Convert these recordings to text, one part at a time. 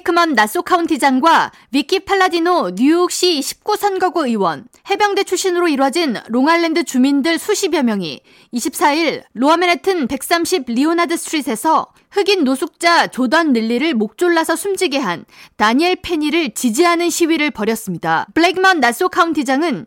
블레이크먼 나소 카운티장과 비키 팔라디노 뉴욕시 19선거구 의원, 해병대 출신으로 이뤄진 롱아일랜드 주민들 수십여 명이 24일 로어맨해튼 130 리오나드 스트릿에서 흑인 노숙자 조던 닐리를 목졸라서 숨지게 한 다니엘 페니를 지지하는 시위를 벌였습니다. 블레이크먼 나소 카운티장은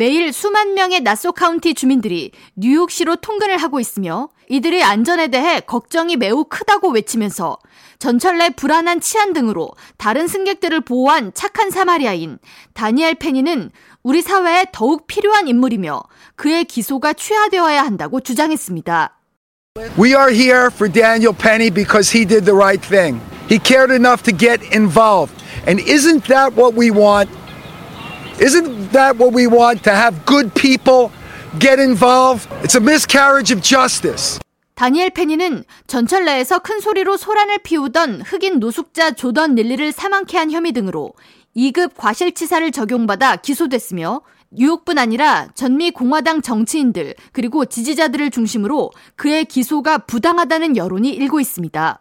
매일 수만 명의 나소 카운티 주민들이 뉴욕시로 통근을 하고 있으며 이들의 안전에 대해 걱정이 매우 크다고 외치면서 전철 내 불안한 치안 등으로 다른 승객들을 보호한 착한 사마리아인 다니엘 페니는 우리 사회에 더욱 필요한 인물이며 그의 기소가 취하되어야 한다고 주장했습니다. We are here for Daniel Penny because he did the right thing. He cared enough to get involved. And isn't that what we want? Isn't that what we want? To have good people get involved? It's a miscarriage of justice. 다니엘 페니는 전철 내에서 큰 소리로 소란을 피우던 흑인 노숙자 조던 닐리를 사망케 한 혐의 등으로 2급 과실치사를 적용받아 기소됐으며 뉴욕뿐 아니라 전미 공화당 정치인들 그리고 지지자들을 중심으로 그의 기소가 부당하다는 여론이 일고 있습니다.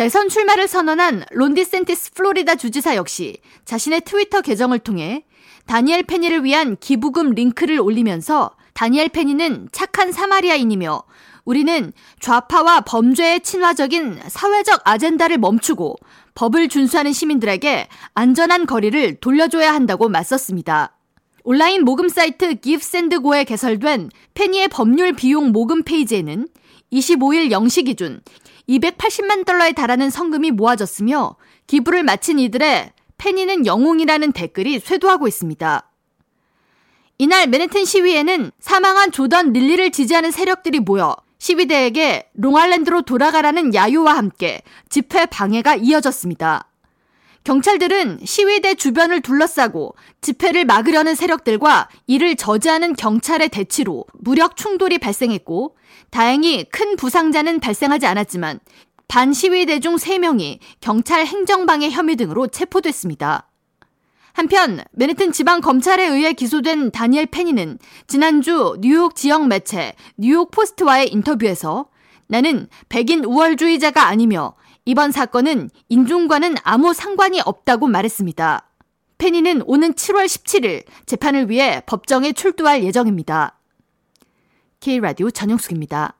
대선 출마를 선언한 론 디샌티스 플로리다 주지사 역시 자신의 트위터 계정을 통해 다니엘 페니를 위한 기부금 링크를 올리면서 다니엘 페니는 착한 사마리아인이며 우리는 좌파와 범죄의 친화적인 사회적 아젠다를 멈추고 법을 준수하는 시민들에게 안전한 거리를 돌려줘야 한다고 맞섰습니다. 온라인 모금 사이트 기프샌드고에 개설된 페니의 법률 비용 모금 페이지에는 25일 0시 기준 280만 달러에 달하는 성금이 모아졌으며 기부를 마친 이들의 페니는 영웅이라는 댓글이 쇄도하고 있습니다. 이날 맨해튼 시위에는 사망한 조던 릴리를 지지하는 세력들이 모여 시위대에게 롱알랜드로 돌아가라는 야유와 함께 집회 방해가 이어졌습니다. 경찰들은 시위대 주변을 둘러싸고 집회를 막으려는 세력들과 이를 저지하는 경찰의 대치로 무력 충돌이 발생했고 다행히 큰 부상자는 발생하지 않았지만 반시위대 중 3명이 경찰 행정방해 혐의 등으로 체포됐습니다. 한편 맨해튼 지방 검찰에 의해 기소된 다니엘 페니는 지난주 뉴욕 지역 매체 뉴욕 포스트와의 인터뷰에서 나는 백인 우월주의자가 아니며 이번 사건은 인종과는 아무 상관이 없다고 말했습니다. 페니는 오는 7월 17일 재판을 위해 법정에 출두할 예정입니다. K라디오 전영숙입니다.